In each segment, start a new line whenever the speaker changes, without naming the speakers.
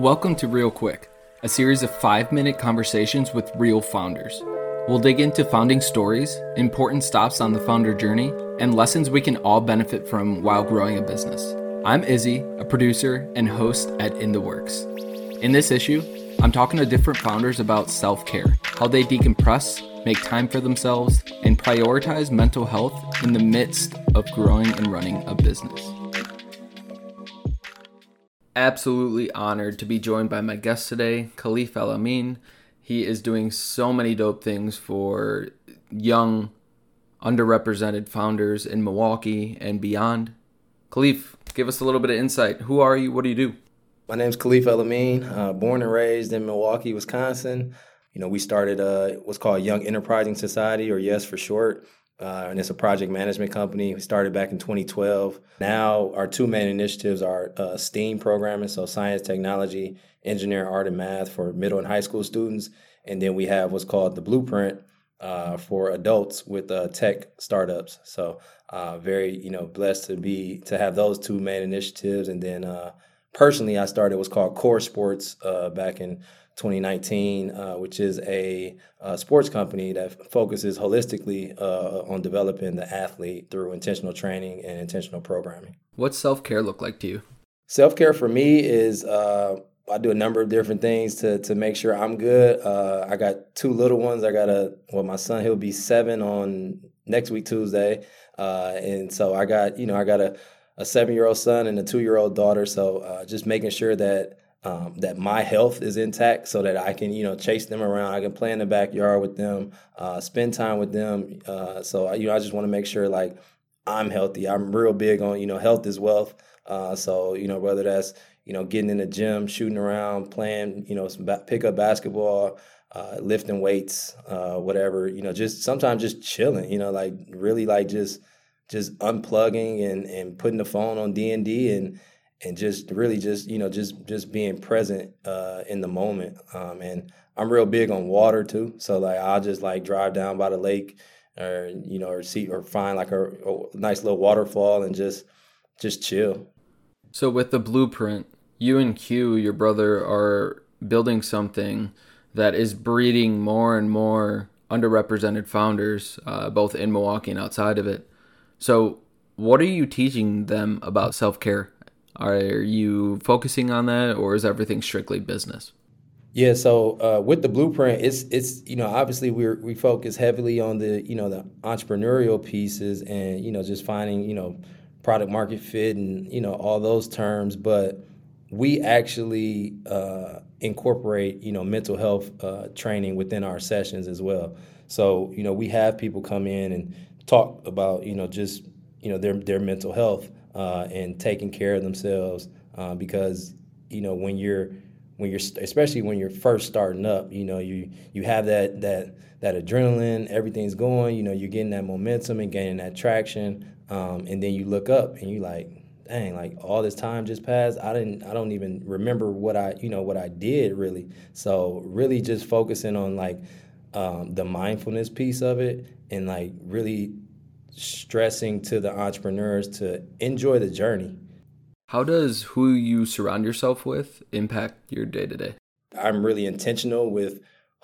Welcome to Real Quick, a series of five minute conversations with real founders. We'll dig into founding stories, important stops on the founder journey, and lessons we can all benefit from while growing a business. I'm Izzy, a producer and host at In the Works. In this issue, I'm talking to different founders about self care, how they decompress, make time for themselves, and prioritize mental health in the midst of growing and running a business absolutely honored to be joined by my guest today, Khalif El Amin. He is doing so many dope things for young, underrepresented founders in Milwaukee and beyond. Khalif, give us a little bit of insight. Who are you? What do you do?
My name is Khalif El Amin, uh, born and raised in Milwaukee, Wisconsin. You know, we started uh, what's called Young Enterprising Society, or YES for short. Uh, and it's a project management company. We started back in 2012. Now, our two main initiatives are uh, STEAM programming, so science, technology, engineering, art, and math for middle and high school students. And then we have what's called the Blueprint uh, for adults with uh, tech startups. So, uh, very you know blessed to be to have those two main initiatives. And then uh, personally, I started what's called Core Sports back in 2019, uh, which is a, a, sports company that focuses holistically uh, on developing the athlete through intentional training and intentional programming.
What's self care look like to you?
Self care for me is uh, I do a number of different things to to make sure I'm good. Uh, I got two little ones. I got a well, my son he'll be seven on next week Tuesday, uh, and so I got you know I got a a seven year old son and a two year old daughter. So uh, just making sure that um, that my health is intact so that I can, you know, chase them around. I can play in the backyard with them, uh, spend time with them. Uh, so, you know, I just want to make sure like I'm healthy. I'm real big on, you know, health is wealth. Uh, so, you know, whether that's, you know, getting in the gym, shooting around, playing, you know, some ba- pick up basketball, uh, lifting weights, uh, whatever, you know, just sometimes just chilling, you know, like really like just, just unplugging and, and putting the phone on D and D and, and just really just you know just just being present uh, in the moment. Um, and i'm real big on water too. So like i'll just like drive down by the lake or you know or see or find like a, a nice little waterfall and just just chill.
So with the blueprint you and q your brother are building something that is breeding more and more underrepresented founders uh, both in milwaukee and outside of it so what are you teaching them about self-care are you focusing on that, or is everything strictly business?
Yeah, so uh, with the blueprint, it's it's you know obviously we we focus heavily on the you know the entrepreneurial pieces and you know just finding you know product market fit and you know all those terms, but we actually uh, incorporate you know mental health uh, training within our sessions as well. So you know we have people come in and talk about you know just you know their their mental health uh, and taking care of themselves uh, because you know when you're when you're especially when you're first starting up you know you you have that that that adrenaline everything's going you know you're getting that momentum and gaining that traction um, and then you look up and you like dang like all this time just passed i didn't i don't even remember what i you know what i did really. So really just focusing on like um, the mindfulness piece of it and like really stressing to the entrepreneurs to enjoy the journey.
How does who you surround yourself with impact your day to day?
I'm really intentional with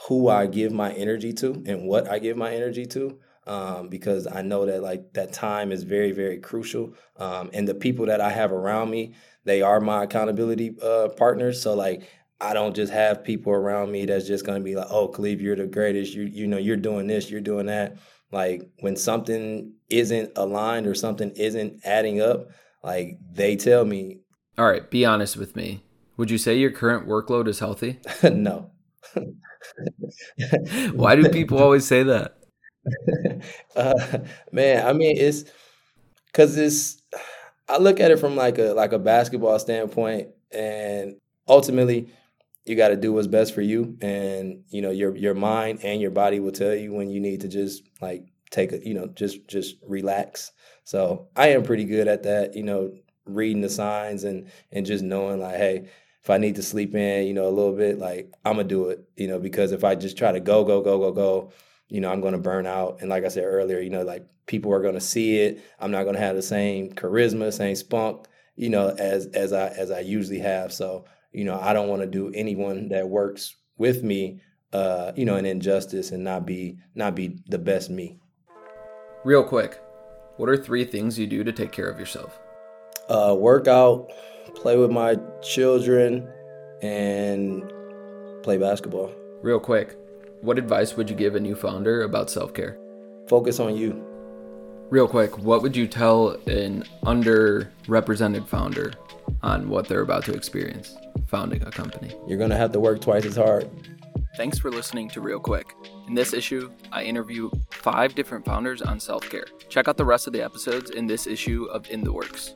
who I give my energy to and what I give my energy to. Um, because I know that like that time is very, very crucial. Um, and the people that I have around me, they are my accountability uh, partners. So like I don't just have people around me that's just gonna be like, oh, Khalif, you're the greatest. You you know, you're doing this, you're doing that. Like when something isn't aligned or something isn't adding up, like they tell me.
All right, be honest with me. Would you say your current workload is healthy?
no.
Why do people always say that?
Uh, man, I mean, it's because it's. I look at it from like a like a basketball standpoint, and ultimately, you got to do what's best for you and you know your your mind and your body will tell you when you need to just like take a you know just just relax. So i am pretty good at that you know reading the signs and and just knowing like hey if i need to sleep in you know a little bit like i'm gonna do it you know because if i just try to go go go go go you know i'm gonna burn out. And like i said earlier you know like people are gonna see it. I'm not gonna have the same charisma same spunk you know, as as I as I usually have. So, you know, I don't want to do anyone that works with me, uh, you know, an injustice and not be not be the best me.
Real quick, what are three things you do to take care of yourself?
Uh, work out, play with my children, and play basketball.
Real quick, what advice would you give a new founder about self care?
Focus on you.
Real quick, what would you tell an underrepresented founder on what they're about to experience founding a company?
You're going to have to work twice as hard.
Thanks for listening to Real Quick. In this issue, I interview five different founders on self care. Check out the rest of the episodes in this issue of In the Works.